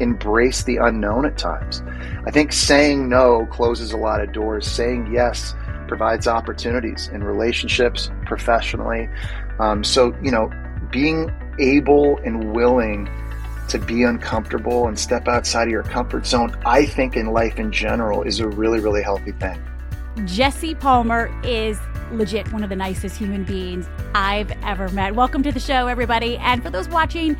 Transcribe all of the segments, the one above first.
embrace the unknown at times. I think saying no closes a lot of doors. Saying yes provides opportunities in relationships, professionally. Um, so, you know, being able and willing to be uncomfortable and step outside of your comfort zone, I think in life in general is a really, really healthy thing. Jesse Palmer is legit one of the nicest human beings I've ever met. Welcome to the show, everybody. And for those watching,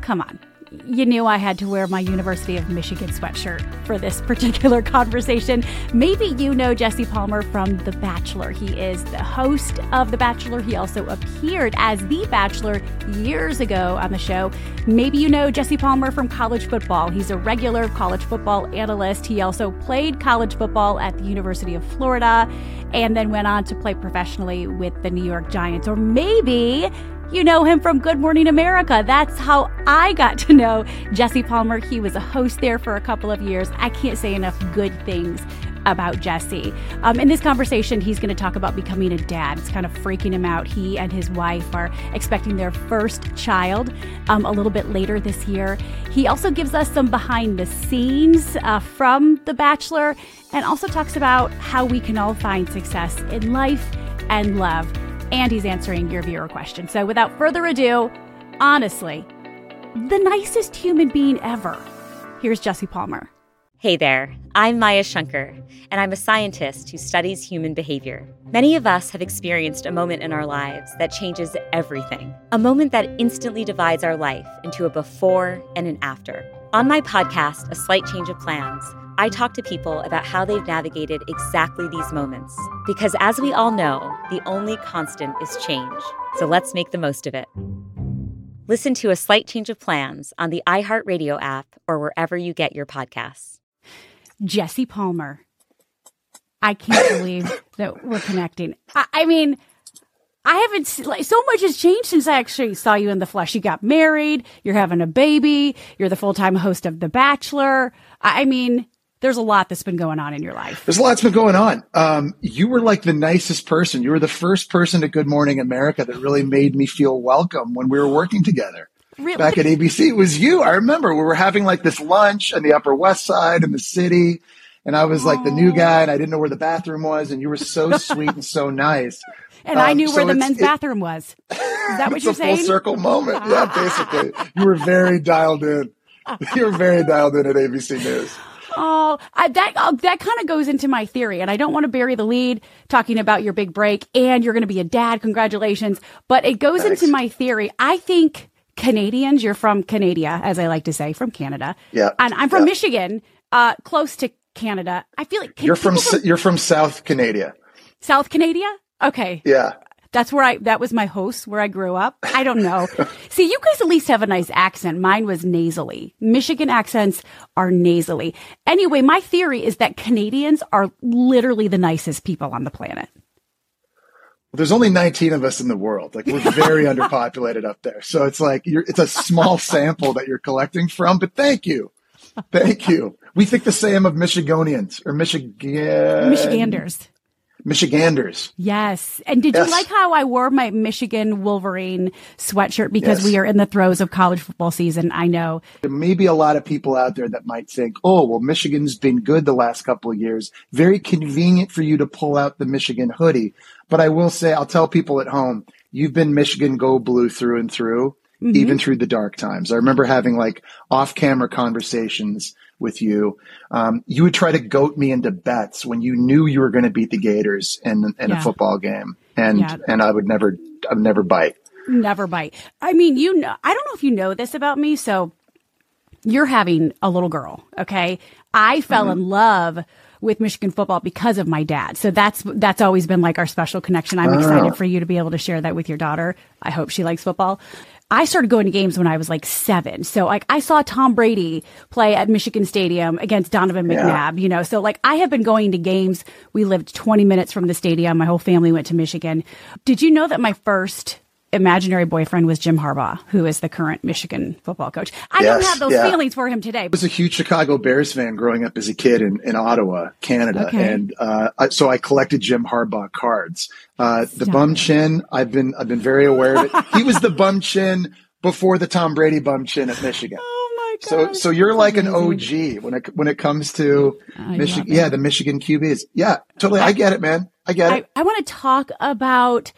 come on you knew I had to wear my University of Michigan sweatshirt for this particular conversation. Maybe you know Jesse Palmer from The Bachelor. He is the host of The Bachelor. He also appeared as The Bachelor years ago on the show. Maybe you know Jesse Palmer from college football. He's a regular college football analyst. He also played college football at the University of Florida and then went on to play professionally with the New York Giants. Or maybe you know him from Good Morning America. That's how I got to know Jesse Palmer. He was a host there for a couple of years. I can't say enough good things about Jesse. Um, in this conversation, he's going to talk about becoming a dad. It's kind of freaking him out. He and his wife are expecting their first child um, a little bit later this year. He also gives us some behind the scenes uh, from The Bachelor and also talks about how we can all find success in life and love and he's answering your viewer question. So without further ado, honestly, the nicest human being ever. Here's Jesse Palmer. Hey there, I'm Maya Shankar, and I'm a scientist who studies human behavior. Many of us have experienced a moment in our lives that changes everything, a moment that instantly divides our life into a before and an after. On my podcast, A Slight Change of Plans, I talk to people about how they've navigated exactly these moments. Because as we all know, the only constant is change. So let's make the most of it. Listen to A Slight Change of Plans on the iHeartRadio app or wherever you get your podcasts. Jesse Palmer. I can't believe that we're connecting. I, I mean, I haven't like so much has changed since I actually saw you in the flesh. You got married, you're having a baby, you're the full time host of The Bachelor. I mean, there's a lot that's been going on in your life. There's a lot that's been going on. Um, you were like the nicest person. You were the first person at Good Morning America that really made me feel welcome when we were working together. Really? Back at ABC, it was you. I remember we were having like this lunch on the Upper West Side in the city. And I was like the new guy and I didn't know where the bathroom was. And you were so sweet and so nice. And um, I knew so where the men's it, bathroom was. Is that what you're saying? full circle moment. Yeah, basically. You were very dialed in. You were very dialed in at ABC News. Oh, I, that uh, that kind of goes into my theory, and I don't want to bury the lead talking about your big break, and you're going to be a dad. Congratulations! But it goes Thanks. into my theory. I think Canadians, you're from Canada, as I like to say, from Canada. Yeah, and I'm from yeah. Michigan, uh, close to Canada. I feel like you're from, from you're from South Canada. South Canada. Okay. Yeah. That's where I, that was my host where I grew up. I don't know. See, you guys at least have a nice accent. Mine was nasally. Michigan accents are nasally. Anyway, my theory is that Canadians are literally the nicest people on the planet. There's only 19 of us in the world. Like we're very underpopulated up there. So it's like it's a small sample that you're collecting from, but thank you. Thank you. We think the same of Michiganians or Michigan Michiganders. Michiganders. Yes. And did yes. you like how I wore my Michigan Wolverine sweatshirt because yes. we are in the throes of college football season? I know. There may be a lot of people out there that might think, oh, well, Michigan's been good the last couple of years. Very convenient for you to pull out the Michigan hoodie. But I will say, I'll tell people at home, you've been Michigan go blue through and through. Mm-hmm. even through the dark times. I remember having like off camera conversations with you. Um, you would try to goat me into bets when you knew you were going to beat the Gators in, in yeah. a football game. And, yeah. and I would never, I would never bite. Never bite. I mean, you know, I don't know if you know this about me. So you're having a little girl. Okay. I fell mm-hmm. in love with Michigan football because of my dad. So that's that's always been like our special connection. I'm oh. excited for you to be able to share that with your daughter. I hope she likes football. I started going to games when I was like seven. So like I saw Tom Brady play at Michigan Stadium against Donovan McNabb, yeah. you know. So like I have been going to games. We lived 20 minutes from the stadium. My whole family went to Michigan. Did you know that my first imaginary boyfriend was Jim Harbaugh, who is the current Michigan football coach. I yes, don't have those yeah. feelings for him today. I was a huge Chicago Bears fan growing up as a kid in, in Ottawa, Canada. Okay. And uh, so I collected Jim Harbaugh cards. Uh, the bum chin, I've been I've been very aware of it. he was the bum chin before the Tom Brady bum chin at Michigan. Oh So, gosh, so you're like an. OG when it when it comes to Michigan. Yeah, the Michigan QBs. Yeah, totally. I get it, man. I get I, it. I want to talk about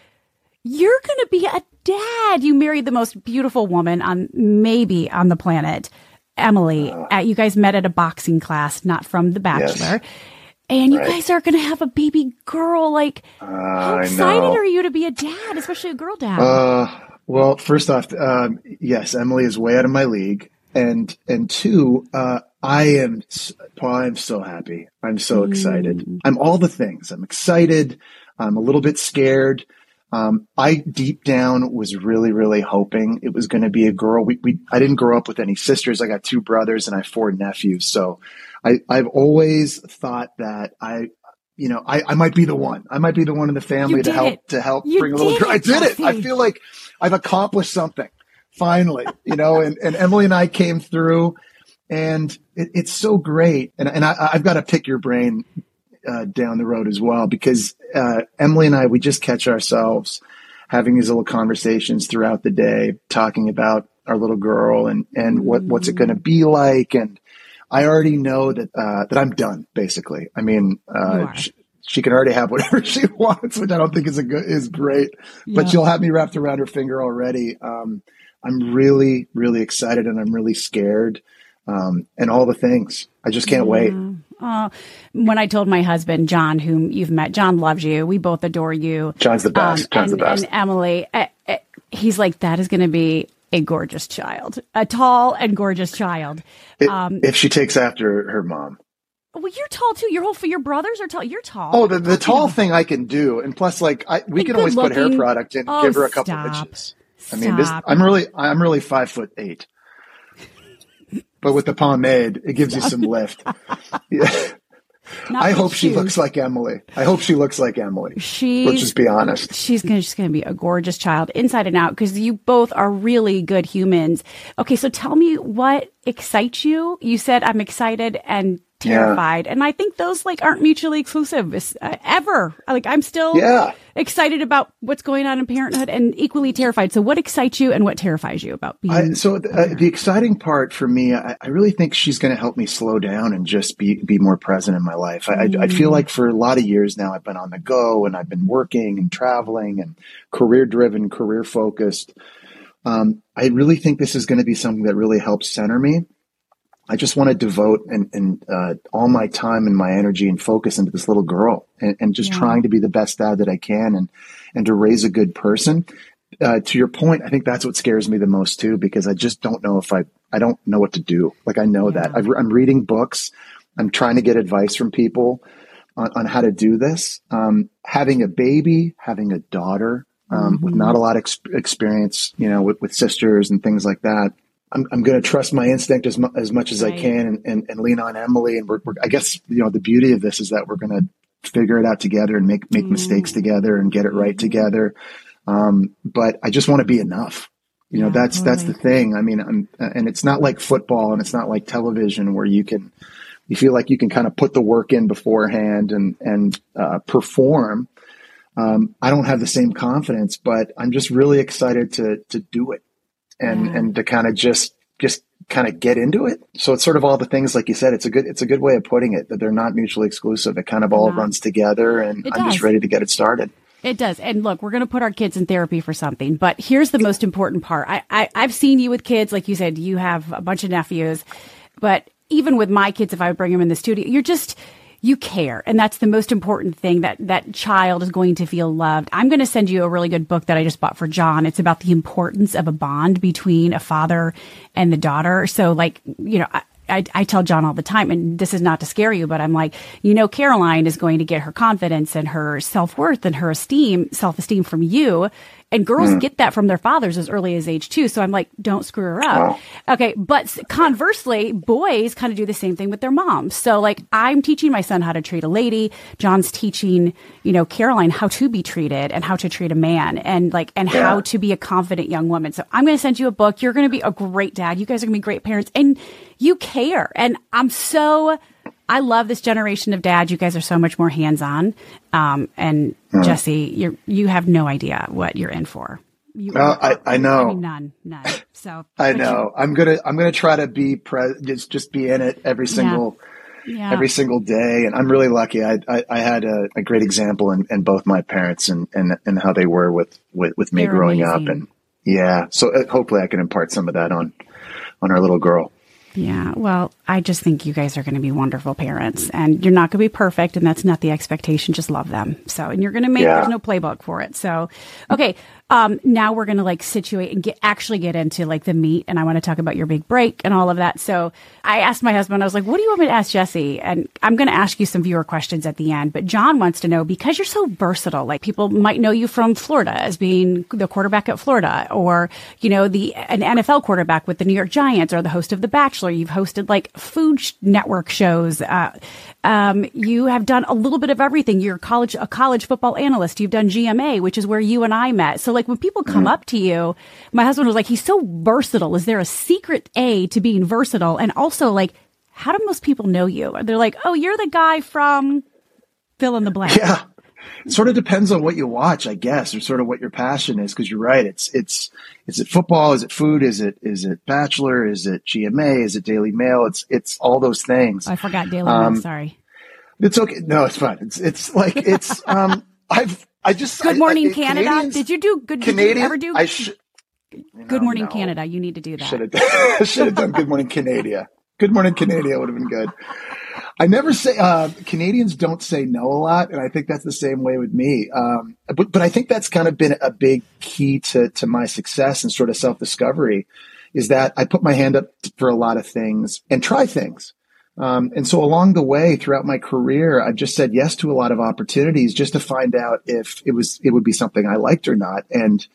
you're going to be a dad. You married the most beautiful woman on maybe on the planet, Emily. Uh. Uh, you guys met at a boxing class, not from The Bachelor. And you Right. guys are going to have a baby girl. Like, how excited are you to be a dad, especially a girl dad? Uh, well, first off, um, yes, Emily is way out of my league, and and two, uh, I am. Paul, I'm so happy. I'm so excited. I'm all the things. I'm excited. I'm a little bit scared. Um, I deep down was really, really hoping it was going to be a girl. We, we, I didn't grow up with any sisters. I got two brothers and I have four nephews. So I, I've always thought that I, you know, I, I might be the one. I might be the one in the family You to help to help bring a little. girl. I did it. I feel like I've accomplished something finally. You know, and, and Emily and I came through, and it, it's so great. And and I, I've got to pick your brain uh, down the road as well because uh, Emily and I we just catch ourselves having these little conversations throughout the day, talking about our little girl and and what what's it going to be like and. I already know that uh, that I'm done. Basically, I mean, uh, she, she can already have whatever she wants, which I don't think is a good is great. But Yeah. she'll have me wrapped around her finger already. Um, I'm really, really excited, and I'm really scared, um, and all the things. I just can't wait. Uh, when I told my husband, John, whom you've met, John loves you. We both adore you. John's the best. John's Um, and, the best. And Emily, uh, uh, he's like, that is going to be a gorgeous child, a tall and gorgeous child. If- um, if she takes after her mom. Well, you're tall too. Your whole for your brothers are tall. You're tall. Oh, the, the tall thing I can do, and plus, like I, we And can always put hair product in, Oh, give her a couple stop. inches. I mean, this, I'm really, I'm really five foot eight, but with the pomade, it gives you some lift. Yeah. Not I hope she looks like Emily. I hope she looks like Emily. She's Let's just be honest. she's gonna she's gonna be a gorgeous child inside and out because you both are really good humans. Okay, so tell me what excites you. You said I'm excited and terrified, and I think those like aren't mutually exclusive uh, ever. Like I'm still Yeah. excited about what's going on in parenthood and equally terrified. So what excites you and what terrifies you about being? I, so the, uh, the exciting part for me, I, I really think she's going to help me slow down and just be be more present in my life. I, I, I feel like for a lot of years now, I've been on the go and I've been working and traveling and career driven, career focused. Um, I really think this is going to be something that really helps center me. I just want to devote and, and uh, all my time and my energy and focus into this little girl and, and just Yeah. trying to be the best dad that I can and and to raise a good person. Uh, to your point, I think that's what scares me the most too, because I just don't know if I I don't know what to do. Like I know that I've, I'm reading books, I'm trying to get advice from people on, on how to do this. Um, having a baby, having a daughter um, with not a lot of ex- experience, you know, with, with sisters and things like that. I'm, I'm going to trust my instinct as, mu- as much as Right. I can and, and, and lean on Emily. And we're, we're, I guess, you know, the beauty of this is that we're going to figure it out together and make, make mistakes together and get it right together. Um, but I just want to be enough. You know, Yeah, that's, that's the thing. I mean, I'm, and it's not like football and it's not like television where you can, you feel like you can kind of put the work in beforehand and, and, uh, perform. Um, I don't have the same confidence, but I'm just really excited to, to do it and, Yeah. and to kind of just, just kind of get into it. So it's sort of all the things, like you said, it's a good, it's a good way of putting it that they're not mutually exclusive. It kind of all not. runs together and I'm just ready to get it started. It does. And look, we're going to put our kids in therapy for something, but here's the most important part. I, I, I've seen you with kids. Like you said, you have a bunch of nephews, but even with my kids, if I bring them in the studio, you're just, you care. And that's the most important thing that that child is going to feel loved. I'm going to send you a really good book that I just bought for John. It's about the importance of a bond between a father and the daughter. So like, you know, I, I, I tell John all the time, and this is not to scare you, but I'm like, you know, Caroline is going to get her confidence and her self worth and her esteem, self esteem from you. And girls mm. get that from their fathers as early as age two. So I'm like, don't screw her up. Okay. But conversely, boys kind of do the same thing with their moms. So like, I'm teaching my son how to treat a lady. John's teaching, you know, Caroline how to be treated and how to treat a man and like, and how to be a confident young woman. So I'm going to send you a book. You're going to be a great dad. You guys are going to be great parents and you care. And I'm so, I love this generation of dads. You guys are so much more hands on. Um, and Jesse, you're, you have no idea what you're in for. You, Well, I- I know. I mean, none, none. So I know. I'm gonna I'm gonna try to be pre just just be in it every single you- yeah. every single day, and I'm really lucky. I I, I had a, a great example in, in both my parents and, and and how they were with with, with me They're growing amazing. up, and yeah. So uh, hopefully I can impart some of that on on our little girl. Yeah, well, I just think you guys are going to be wonderful parents, and you're not going to be perfect, and that's not the expectation. Just love them. So, and you're going to make. Yeah. There's no playbook for it. So, okay, um, now we're going to like situate and get actually get into like the meat, and I want to talk about your big break and all of that. So, I asked my husband, I was like, "What do you want me to ask Jesse?" And I'm going to ask you some viewer questions at the end, but John wants to know because you're so versatile. Like people might know you from Florida as being the quarterback at Florida, or you know the an NFL quarterback with the New York Giants, or the host of The Bachelor. You've hosted like Food Network shows. Uh, um, you have done a little bit of everything. You're college a college football analyst. You've done GMA, which is where you and I met. So like when people come up to you, my husband was like, "He's so versatile. Is there a secret A to being versatile?" And also like, how do most people know you? They're like, "Oh, you're the guy from." Fill in the blank. Yeah. It sort of depends on what you watch, I guess, or sort of what your passion is. Cause you're right. It's, it's, is it football? Is it food? Is it, is it Bachelor? Is it GMA? Is it Daily Mail? It's, it's all those things. I forgot Daily Um, Mail. Sorry. It's okay. No, it's fine. It's, it's like, it's, um, I've, I just, Good Morning I- Canada. Canadians- Did you do good? Did you ever do I should, Good Morning no. Canada? You need to do that. Should have done, should have done Good Morning Canada. Good Morning Canada would have been good. I never say uh, Canadians don't say no a lot, and I think that's the same way with me. Um, but but I think that's kind of been a big key to to my success and sort of self discovery is that I put my hand up for a lot of things and try things. Um, and so along the way, throughout my career, I've just said yes to a lot of opportunities just to find out if it was it would be something I liked or not. And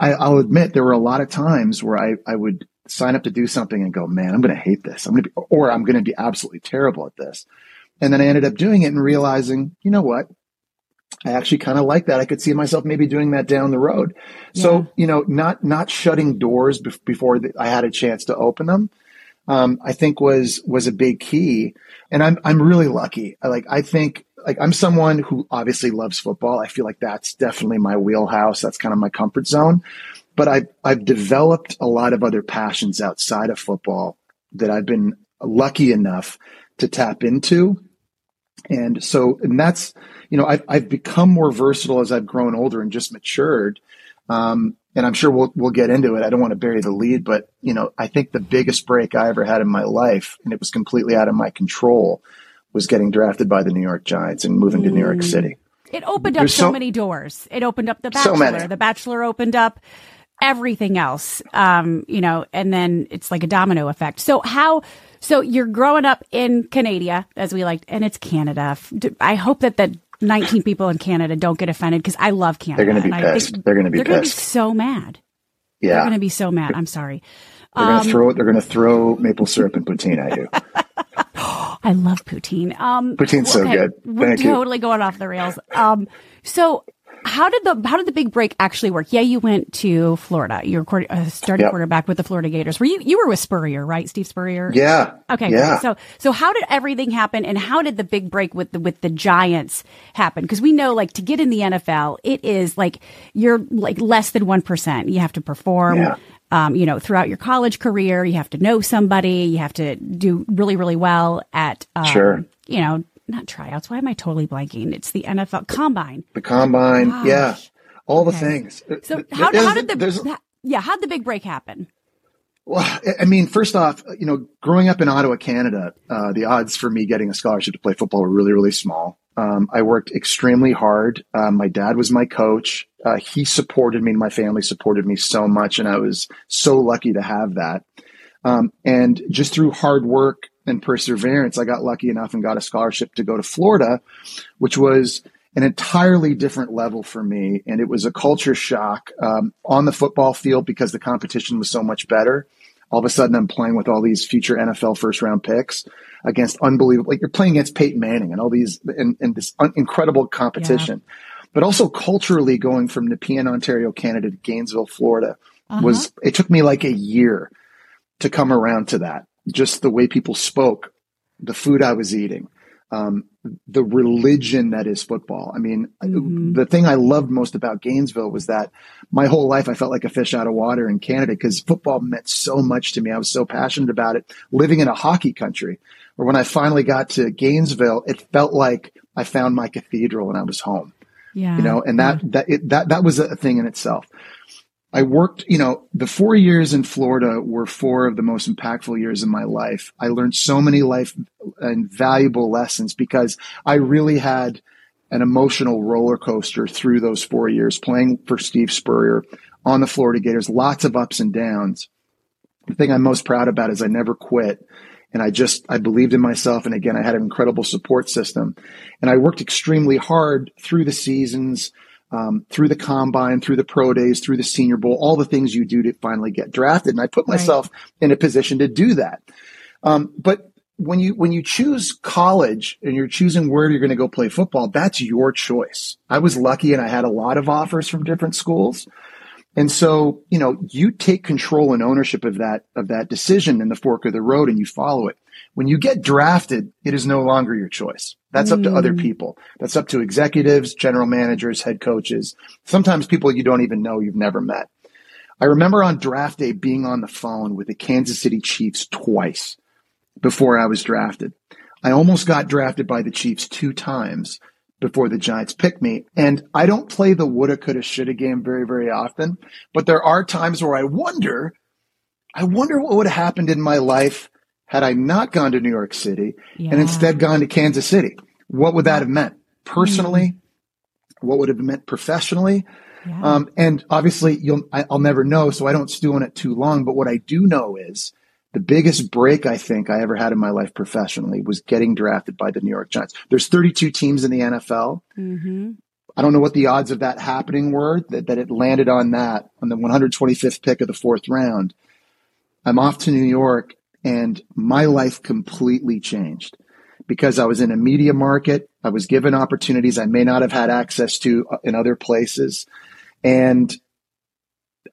I, I'll admit there were a lot of times where I, I would sign up to do something and go, man, I'm going to hate this. I'm going to be, or I'm going to be absolutely terrible at this. And then I ended up doing it and realizing, you know what? I actually kind of like that. I could see myself maybe doing that down the road. Yeah. So, you know, not, not shutting doors bef- before the, I had a chance to open them. Um, I think was, was a big key. And I'm, I'm really lucky. I like, I think like I'm someone who obviously loves football. I feel like that's definitely my wheelhouse. That's kind of my comfort zone. But I've, I've developed a lot of other passions outside of football that I've been lucky enough to tap into. And so, and that's, you know, I've, I've become more versatile as I've grown older and just matured. Um, and I'm sure we'll, we'll get into it. I don't want to bury the lead, but you know, I think the biggest break I ever had in my life, and it was completely out of my control, was getting drafted by the New York Giants and moving to New York City. It opened up so, so- many doors. It opened up the Bachelor. many. the Bachelor opened up everything else. Um, you know, and then it's like a domino effect. So how? So you're growing up in Canada, as we like, and it's Canada. I hope that the 19 people in Canada don't get offended because I love Canada. They're gonna be and I pissed. They're gonna be They're going to be so mad. Yeah, they're going to be so mad. I'm sorry. They're going Um, to throw, they're going to throw maple syrup and poutine at you. I love poutine. Um, Poutine's so good. We're you. totally going off the rails. Um, so how did the how did the big break actually work? Yeah, you went to Florida. You were uh, starting Yep. quarterback with the Florida Gators. Were you you were with Spurrier, right, Steve Spurrier? Yeah. Okay. Yeah. great. So so how did everything happen, and how did the big break with the with the Giants happen? Because we know, like, to get in the NFL, it is like you're like less than one percent. You have to perform. Yeah. Um, you know, throughout your college career, you have to know somebody. You have to do really, really well at, um, Sure. you know, not tryouts. Why am I totally blanking? It's the NFL Combine. the combine. Gosh. Yeah. All the Okay. things. So how, how did the yeah how did the big break happen? Well, I- I mean, first off, you know, growing up in Ottawa, Canada, uh, the odds for me getting a scholarship to play football were really, really small. Um, I worked extremely hard. Um, my dad was my coach. Uh, he supported me and my family supported me so much. And I was so lucky to have that. Um, and just through hard work and perseverance, I got lucky enough and got a scholarship to go to Florida, which was an entirely different level for me. And it was a culture shock um, on the football field because the competition was so much better. All of a sudden, I'm playing with all these future NFL first round picks against unbelievable, like you're playing against Peyton Manning and all these, and, and this un- incredible competition. But also culturally, going from Nepean, Ontario, Canada to Gainesville, Florida was, it took me like a year to come around to that. Just the way people spoke, the food I was eating, um, the religion that is football. I mean, mm-hmm. the thing I loved most about Gainesville was that my whole life I felt like a fish out of water in Canada because football meant so much to me. I was so passionate about it living in a hockey country. Or when I finally got to Gainesville, it felt like I found my cathedral and I was home. Yeah. You know, and that, yeah. that, it, that, that was a thing in itself. I worked, you know, the four years in Florida were four of the most impactful years in my life. I learned so many life and valuable lessons because I really had an emotional roller coaster through those four years playing for Steve Spurrier on the Florida Gators, lots of ups and downs. The thing I'm most proud about is I never quit. And I just, I believed in myself. And again, I had an incredible support system and I worked extremely hard through the seasons, um, through the combine, through the pro days, through the senior bowl, all the things you do to finally get drafted. And I put myself right. in a position to do that. Um, but when you, when you choose college and you're choosing where you're going to go play football, that's your choice. I was lucky and I had a lot of offers from different schools. And so, you know, you take control and ownership of that, of that decision in the fork of the road and you follow it. When you get drafted, it is no longer your choice. That's mm. up to other mm. people. That's up to executives, general managers, head coaches, sometimes people you don't even know you've never met. I remember on draft day being on the phone with the Kansas City Chiefs twice before I was drafted. I almost got drafted by the Chiefs two times before the Giants picked me. And I don't play the woulda, coulda, shoulda game very, very often, but there are times where I wonder, I wonder what would have happened in my life had I not gone to New York City yeah. and instead gone to Kansas City. What would that have meant personally? Mm-hmm. What would have meant professionally? Yeah. Um, and obviously, you'll I, will never know, so I don't stew on it too long. But what I do know is the biggest break I think I ever had in my life professionally was getting drafted by the New York Giants. There's 32 teams in the NFL. Mm-hmm. I don't know what the odds of that happening were, that, that it landed on that, on the 125th pick of the fourth round. I'm off to New York and my life completely changed because I was in a media market. I was given opportunities I may not have had access to in other places. And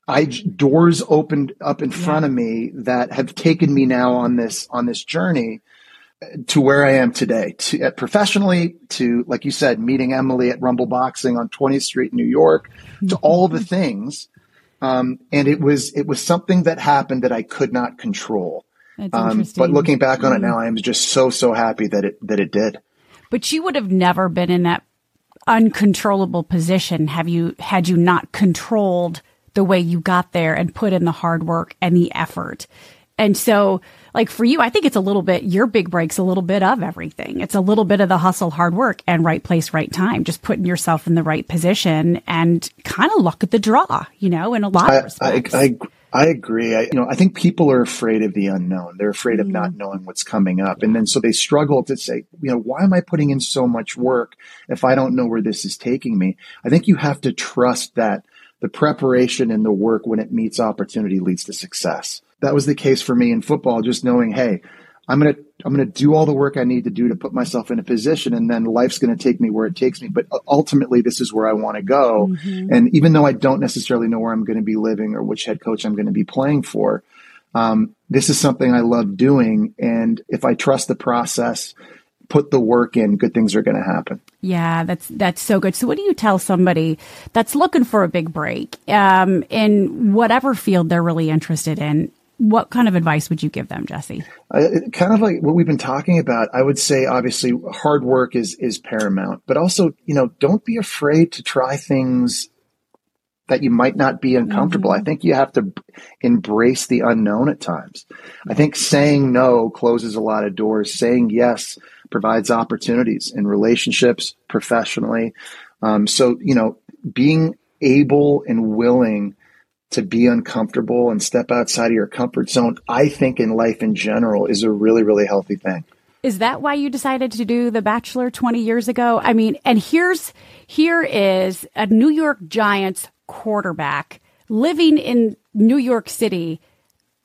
I doors opened up in yeah. front of me that have taken me now on this on this journey to where I am today, to uh, professionally, to like you said, meeting Emily at Rumble Boxing on 20th Street, in New York, to all the things. Um, and it was it was something that happened that I could not control. Um, but looking back on it now, I am just so so happy that it that it did. But you would have never been in that uncontrollable position have you had you not controlled the way you got there and put in the hard work and the effort. And so, like for you, I think it's a little bit, your big break's a little bit of everything. It's a little bit of the hustle, hard work, and right place, right time, just putting yourself in the right position and kind of luck at the draw, you know, in a lot I, of respects. I, I, I agree. I, you know, I think people are afraid of the unknown. They're afraid of not mm. knowing what's coming up. And then so they struggle to say, you know, why am I putting in so much work if I don't know where this is taking me? I think you have to trust that the preparation and the work when it meets opportunity leads to success. That was the case for me in football, just knowing, hey, I'm going to I'm going to do all the work I need to do to put myself in a position and then life's going to take me where it takes me. But ultimately, this is where I want to go. Mm-hmm. And even though I don't necessarily know where I'm going to be living or which head coach I'm going to be playing for, um, this is something I love doing. And if I trust the process put the work in, good things are going to happen. Yeah, that's that's so good. So, what do you tell somebody that's looking for a big break um, in whatever field they're really interested in? What kind of advice would you give them, Jesse? Uh, kind of like what we've been talking about. I would say, obviously, hard work is is paramount, but also, you know, don't be afraid to try things that you might not be uncomfortable. Mm-hmm. I think you have to embrace the unknown at times. I think saying no closes a lot of doors. Saying yes provides opportunities in relationships, professionally. Um, so, you know, being able and willing to be uncomfortable and step outside of your comfort zone, I think in life in general is a really, really healthy thing. Is that why you decided to do The Bachelor 20 years ago? I mean, and here's here is a New York Giants quarterback living in New York City.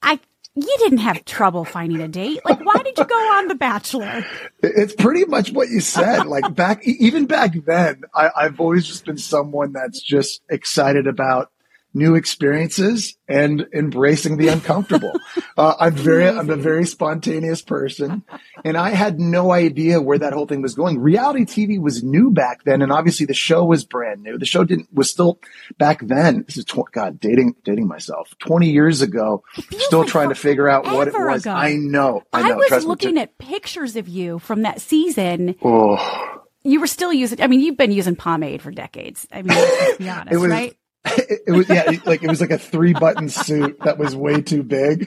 I you didn't have trouble finding a date. Like, why did you go on The Bachelor? It's pretty much what you said. Like back, even back then, I, I've always just been someone that's just excited about new experiences and embracing the uncomfortable. uh, I'm very, I'm a very spontaneous person and I had no idea where that whole thing was going. Reality TV was new back then. And obviously the show was brand new. The show didn't, was still back then. This is, tw- God, dating, dating myself 20 years ago, still like trying to figure out what it was. ago. I know. I, I, was Trust me, looking too. at pictures of you from that season. Oh, You were still using. I mean, you've been using pomade for decades. I mean, be honest, was- right? It, it was, yeah, like it was like a three button suit that was way too big.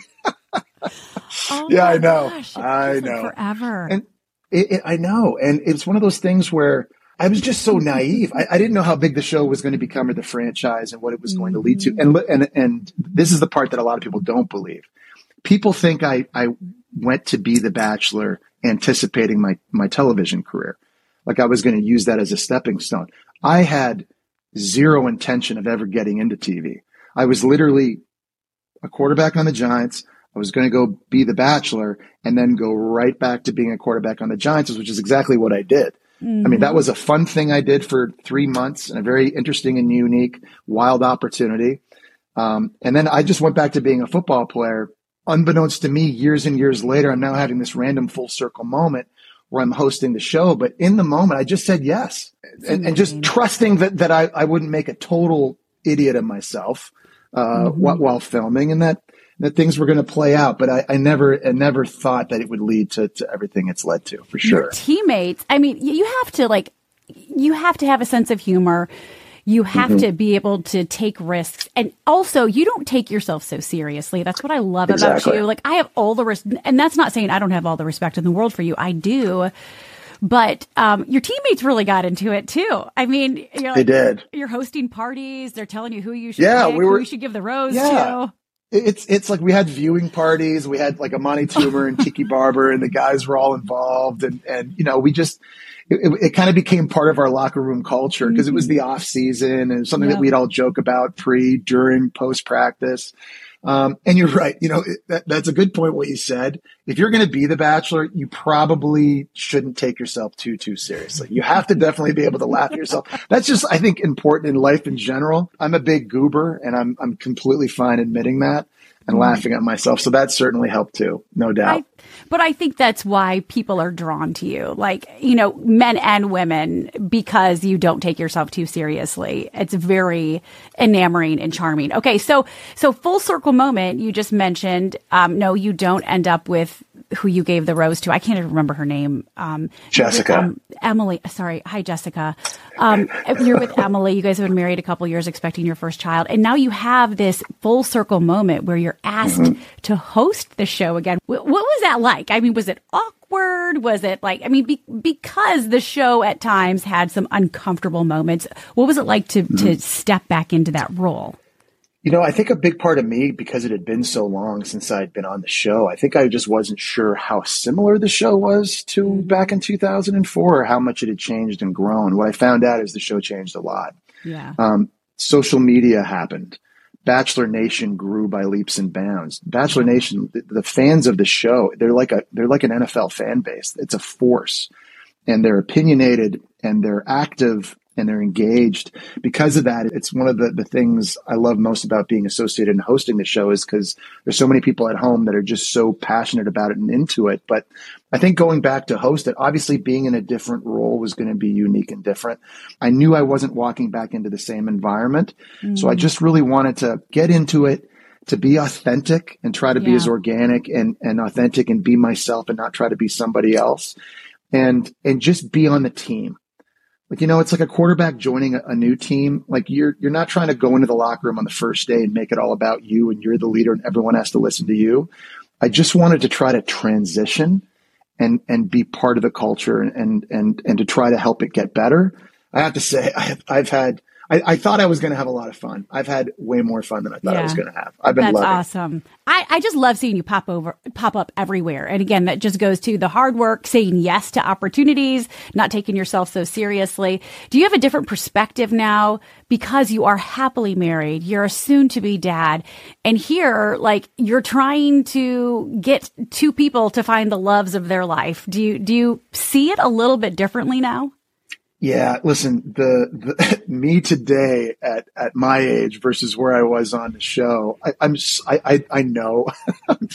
Oh Yeah, I know. gosh, I know. Forever. And it, it, I know. And it's one of those things where I was just so naive. I, I didn't know how big the show was going to become or the franchise and what it was going to lead to. Mm-hmm. And, and, and this is the part that a lot of people don't believe. People think I, I went to be the bachelor anticipating my, my television career. Like I was going to use that as a stepping stone. I had zero intention of ever getting into TV. I was literally a quarterback on the Giants. I was going to go be the bachelor and then go right back to being a quarterback on the Giants, which is exactly what I did. I mean, that was a fun thing I did for three months and a very interesting and unique, wild opportunity. Um, and then I just went back to being a football player. Unbeknownst to me, years and years later, I'm now having this random full circle moment where I'm hosting the show. But in the moment, I just said yes and, and just trusting that, that I, I wouldn't make a total idiot of myself uh, while, while filming and that, that things were going to play out. But I, I never, I never thought that it would lead to, to everything it's led to for Your sure. teammates. I mean, you have to like, you have to have a sense of humor. You have Mm-hmm. to be able to take risks. And also, you don't take yourself so seriously. That's what I love Exactly. about you. Like, I have all the, risk, and that's not saying I don't have all the respect in the world for you. I do. But um, your teammates really got into it too. I mean, like, They did. You're hosting parties. They're telling you who you should Yeah, pick, we who were- you should give the rose Yeah. to. It's it's like we had viewing parties. We had like Amani Toomer and Tiki Barber, and the guys were all involved. And and you know, we just it, it, kind of became part of our locker room culture because it was the off season and something Yeah. that we'd all joke about pre, during, post practice. Um, and you're right. You know, it, that, that's a good point. What you said. If you're going to be the bachelor, you probably shouldn't take yourself too too seriously. You have to definitely be able to laugh at yourself. That's just, I think, important in life in general. I'm a big goober, and I'm I'm completely fine admitting that and laughing at myself. So that certainly helped too, no doubt. I, but I think that's why people are drawn to you, like, you know, men and women, because you don't take yourself too seriously. It's very enamoring and charming. Okay. So, so full circle moment, you just mentioned, um, no, you don't end up with who you gave the rose to. I can't even remember her name. Um, Jessica. um, Emily. Sorry. Hi, Jessica. Um, you're with Emily. You guys have been married a couple years, expecting your first child. And now you have this full circle moment where you're asked Mm-hmm. to host the show again. Wh- What was that like? I mean, was it awkward? Was it like, I mean, be, because the show at times had some uncomfortable moments, what was it like to, Mm-hmm. to step back into that role? You know, I think a big part of me, because it had been so long since I'd been on the show, I think I just wasn't sure how similar the show was to back in 2004 or how much it had changed and grown. What I found out is the show changed a lot. Yeah. Um, social media happened. Bachelor Nation grew by leaps and bounds. Bachelor Nation, the, the fans of the show, they're like a they're like an NFL fan base. It's a force, and they're opinionated and they're active and they're engaged. Because of that, it's one of the, the things I love most about being associated and hosting the show is because there's so many people at home that are just so passionate about it and into it. But I think going back to host it, obviously being in a different role was going to be unique and different. I knew I wasn't walking back into the same environment. So I mm. just really wanted to get into it, to be authentic and try to be as organic and, and authentic and be myself and not try to be somebody else and, and just be on the team. Like, you know, it's like a quarterback joining a, a new team. Like you're, you're not trying to go into the locker room on the first day and make it all about you and you're the leader and everyone has to listen to you. I just wanted to try to transition and, and be part of the culture and, and, and to try to help it get better. I have to say, I've, I've had, I, I thought I was going to have a lot of fun. I've had way more fun than I thought I was going to have. I've been That's loving it. awesome. I, I just love seeing you pop over, pop up everywhere. And again, that just goes to the hard work, saying yes to opportunities, not taking yourself so seriously. Do you have a different perspective now because you are happily married? You're a soon to be dad. And here, like you're trying to get two people to find the loves of their life. Do you, do you see it a little bit differently now? Yeah, listen, the, the me today at, at my age versus where I was on the show, I, I'm I, I, I know I'm,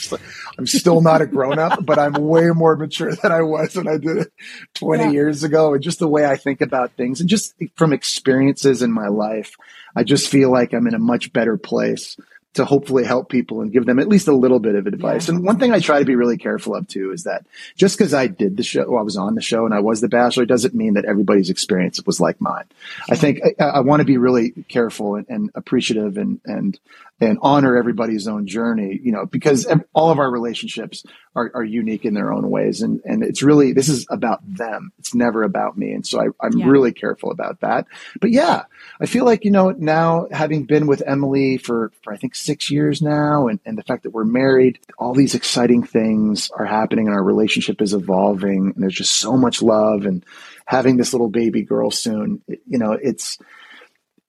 I'm still not a grown up, but I'm way more mature than I was when I did it 20 yeah. years ago. And just the way I think about things and just from experiences in my life, I just feel like I'm in a much better place to hopefully help people and give them at least a little bit of advice. Yeah. And one thing I try to be really careful of too is that just because I did the show, well, I was on the show and I was the bachelor, doesn't mean that everybody's experience was like mine. Sure. I think I, I want to be really careful and, and appreciative and, and and honor everybody's own journey, you know, because all of our relationships are, are unique in their own ways. And, and it's really, this is about them. It's never about me. And so I, am yeah. really careful about that. But yeah, I feel like, you know, now having been with Emily for, for I think six years now and, and the fact that we're married, all these exciting things are happening and our relationship is evolving and there's just so much love and having this little baby girl soon, you know, it's,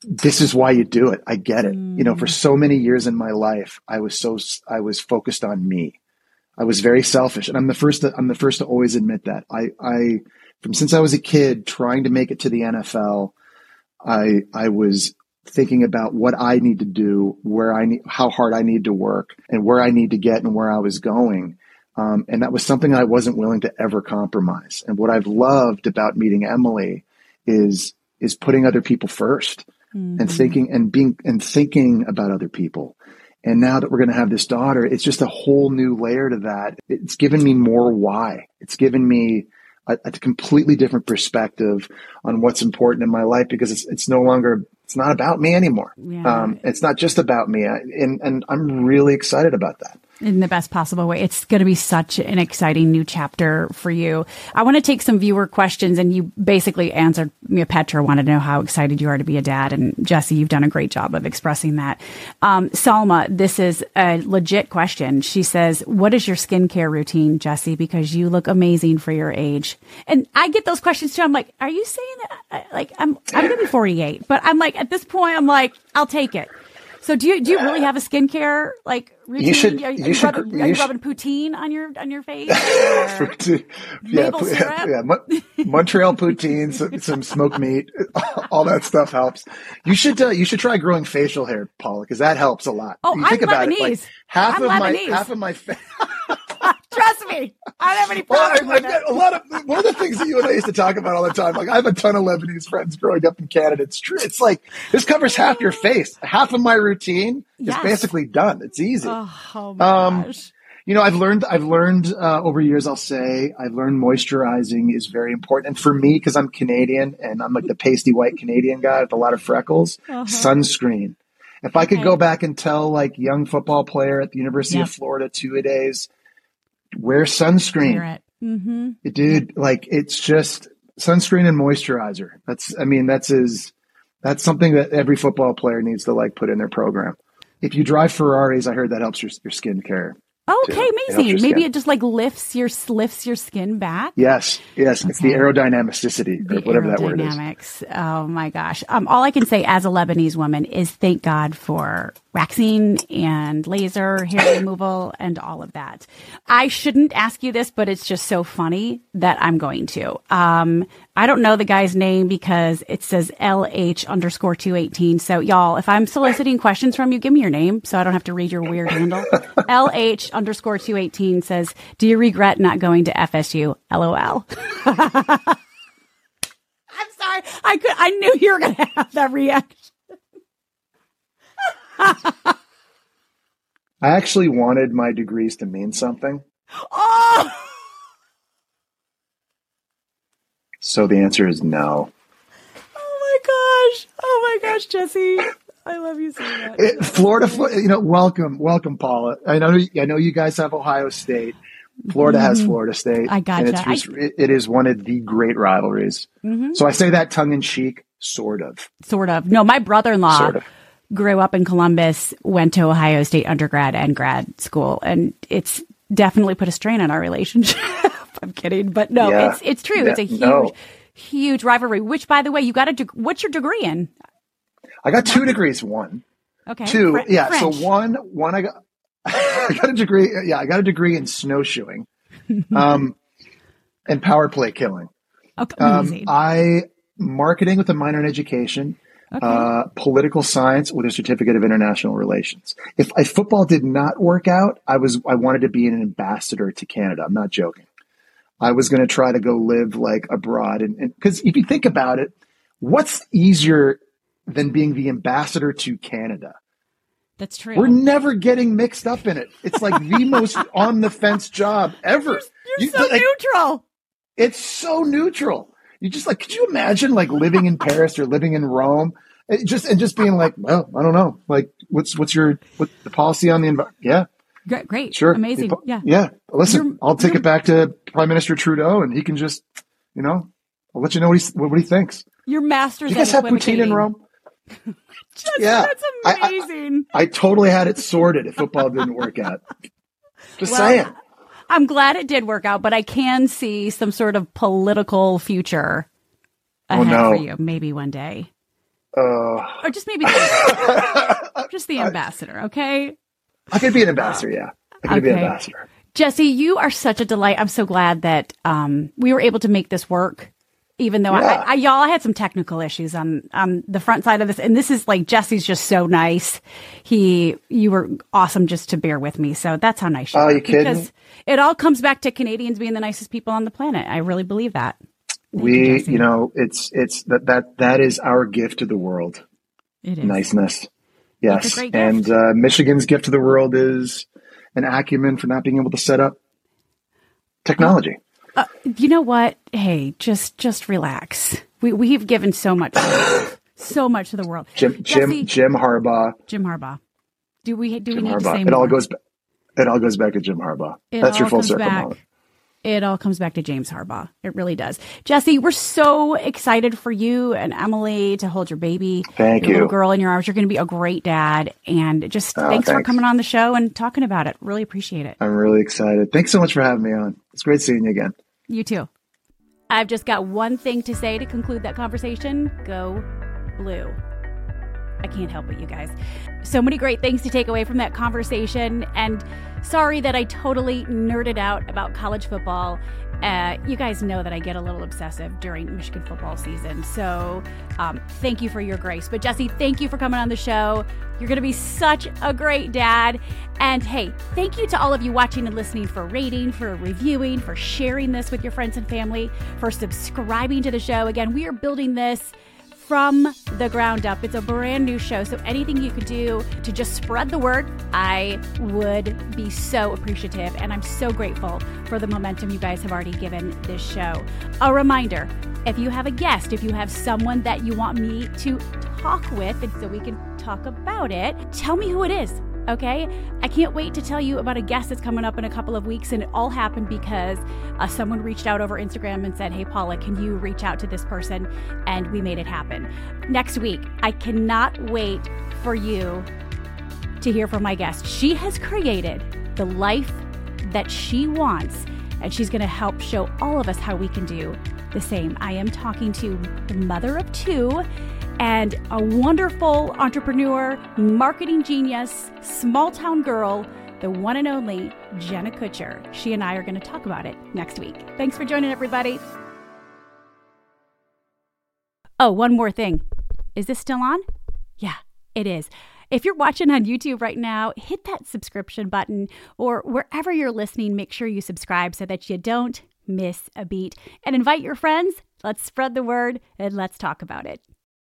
this is why you do it. I get it. Mm. You know, for mm. so many years in my life, I was so I was focused on me. I was very selfish, and I'm the first. To, I'm the first to always admit that. I, I, from since I was a kid, trying to make it to the NFL, I, I was thinking about what I need to do, where I need, how hard I need to work, and where I need to get, and where I was going. Um, and that was something I wasn't willing to ever compromise. And what I've loved about meeting Emily is is putting other people first mm-hmm. and thinking and being and thinking about other people. And now that we're going to have this daughter, it's just a whole new layer to that. It's given me more why. It's given me a, a completely different perspective on what's important in my life because it's it's no longer it's not about me anymore. Yeah. Um, it's not just about me, I, and and I'm really excited about that in the best possible way. It's going to be such an exciting new chapter for you. I want to take some viewer questions, and you basically answered Mia Petra wanted to know how excited you are to be a dad, and Jesse, you've done a great job of expressing that. Um, Salma, this is a legit question. She says, "What is your skincare routine, Jesse? Because you look amazing for your age." And I get those questions too. I'm like, "Are you saying that?" Like, I'm I'm going to be 48, but I'm like, at this point, I'm like, I'll take it. So do you do you really have a skincare like routine? You should. Are, you, you should. Rubbing, you are you should, rubbing poutine on your on your face? yeah, yeah, yeah. Montreal poutine, some, some, smoked meat, all that stuff helps. You should. Uh, you should try growing facial hair, Paula, because that helps a lot. Oh, you I'm think about Lebanese. it. Like half I'm of Lebanese. my half of my. Fa- Trust me, I don't have any problem. Well, I, a lot of one of the things that you and I used to talk about all the time. Like I have a ton of Lebanese friends growing up in Canada. It's true. It's like this covers half your face. Half of my routine yes. is basically done. It's easy. Oh, oh my um, gosh. You know, I've learned. I've learned uh, over years. I'll say I've learned moisturizing is very important. And for me, because I'm Canadian and I'm like the pasty white Canadian guy with a lot of freckles, uh-huh. sunscreen. If I could okay. go back and tell like young football player at the University yep. of Florida two a days, wear sunscreen. Mm-hmm. Dude, like it's just sunscreen and moisturizer. That's, I mean, that's is, that's something that every football player needs to like put in their program. If you drive Ferraris, I heard that helps your, your skin care. Okay, amazing. Maybe it just like lifts your lifts your skin back. Yes, yes. Okay. It's the aerodynamicity the or whatever that word is. Oh my gosh. Um, all I can say as a Lebanese woman is thank God for waxing and laser hair removal and all of that. I shouldn't ask you this, but it's just so funny that I'm going to. Um, I don't know the guy's name because it says LH underscore 218. So y'all, if I'm soliciting questions from you, give me your name so I don't have to read your weird handle. LH underscore 218 says, do you regret not going to FSU? LOL. I'm sorry. I could, I knew you were going to have that reaction. I actually wanted my degrees to mean something. Oh! So the answer is no. Oh my gosh. Oh my gosh, Jesse. I love you so much. It, Florida, you know, welcome, welcome, Paula. I know, I know you guys have Ohio State. Florida mm-hmm. has Florida State. I gotcha. And it's I, it is one of the great rivalries. Mm-hmm. So I say that tongue in cheek, sort of. Sort of. No, my brother in law sort of grew up in Columbus, went to Ohio State undergrad and grad school, and it's definitely put a strain on our relationship. I'm kidding, but no, yeah. it's it's true. Yeah, it's a huge, no. huge rivalry. Which, by the way, you got a de- what's your degree in? I got two degrees. One, okay, two, Fr- yeah. French. So one, one I got, I got a degree. Yeah, I got a degree in snowshoeing, um, and power play killing. Okay, um, I marketing with a minor in education, okay. uh, political science with a certificate of international relations. If, if football did not work out, I was I wanted to be an ambassador to Canada. I'm not joking. I was going to try to go live like abroad, and because if you think about it, what's easier than being the ambassador to Canada? That's true. We're never getting mixed up in it. It's like the most on the fence job ever. You're, you're you, so like, neutral. It's so neutral. You just like, could you imagine like living in Paris or living in Rome? It just and just being like, well, I don't know. Like, what's what's your what the policy on the environment? Yeah, great, great, sure, amazing. Yeah, yeah. Listen, you're, I'll take it back to Prime Minister Trudeau, and he can just, you know, I'll let you know what he what he thinks. Your master's. Do you guys have poutine in Rome? Just, yeah, that's amazing. I, I, I, totally had it sorted if football didn't work out. Just well, saying. I'm glad it did work out, but I can see some sort of political future oh, ahead oh, no. for you, maybe one day. Uh, or just maybe just the ambassador, okay? I could be an ambassador, yeah. I could okay. be an ambassador. Jesse, you are such a delight. I'm so glad that um, we were able to make this work even though yeah. I, I, y'all I had some technical issues on on the front side of this, and this is like Jesse's just so nice. He, you were awesome just to bear with me, so that's how nice you oh, are. you kidding? Because it all comes back to Canadians being the nicest people on the planet. I really believe that. Thank we, you, you, know, it's it's that that that is our gift to the world. It is niceness. Yes, and uh, Michigan's gift to the world is an acumen for not being able to set up technology. Uh, you know what? Hey, just just relax. We we've given so much, so much to the world. Jim Jim Jim Harbaugh. Jim Harbaugh. Do we do Jim we need Harbaugh. to say it more? all goes it all goes back to Jim Harbaugh. It That's your full circle back. moment it all comes back to James Harbaugh. It really does. Jesse, we're so excited for you and Emily to hold your baby, Thank your you. little girl in your arms. You're going to be a great dad, and just oh, thanks, thanks, for coming on the show and talking about it. Really appreciate it. I'm really excited. Thanks so much for having me on. It's great seeing you again. You too. I've just got one thing to say to conclude that conversation. Go blue. I can't help it, you guys. So many great things to take away from that conversation. And sorry that I totally nerded out about college football. Uh, you guys know that I get a little obsessive during Michigan football season. So um, thank you for your grace. But Jesse, thank you for coming on the show. You're going to be such a great dad. And hey, thank you to all of you watching and listening for rating, for reviewing, for sharing this with your friends and family, for subscribing to the show. Again, we are building this from the ground up. It's a brand new show, so anything you could do to just spread the word, I would be so appreciative. And I'm so grateful for the momentum you guys have already given this show. A reminder if you have a guest, if you have someone that you want me to talk with, and so we can talk about it, tell me who it is Okay, I can't wait to tell you about a guest that's coming up in a couple of weeks. And it all happened because uh, someone reached out over Instagram and said, Hey, Paula, can you reach out to this person? And we made it happen. Next week, I cannot wait for you to hear from my guest. She has created the life that she wants, and she's going to help show all of us how we can do the same. I am talking to the mother of two and a wonderful entrepreneur, marketing genius, small town girl, the one and only Jenna Kutcher. She and I are going to talk about it next week. Thanks for joining, everybody. Oh, one more thing. Is this still on? Yeah, it is. If you're watching on YouTube right now, hit that subscription button or wherever you're listening, make sure you subscribe so that you don't miss a beat and invite your friends. Let's spread the word and let's talk about it.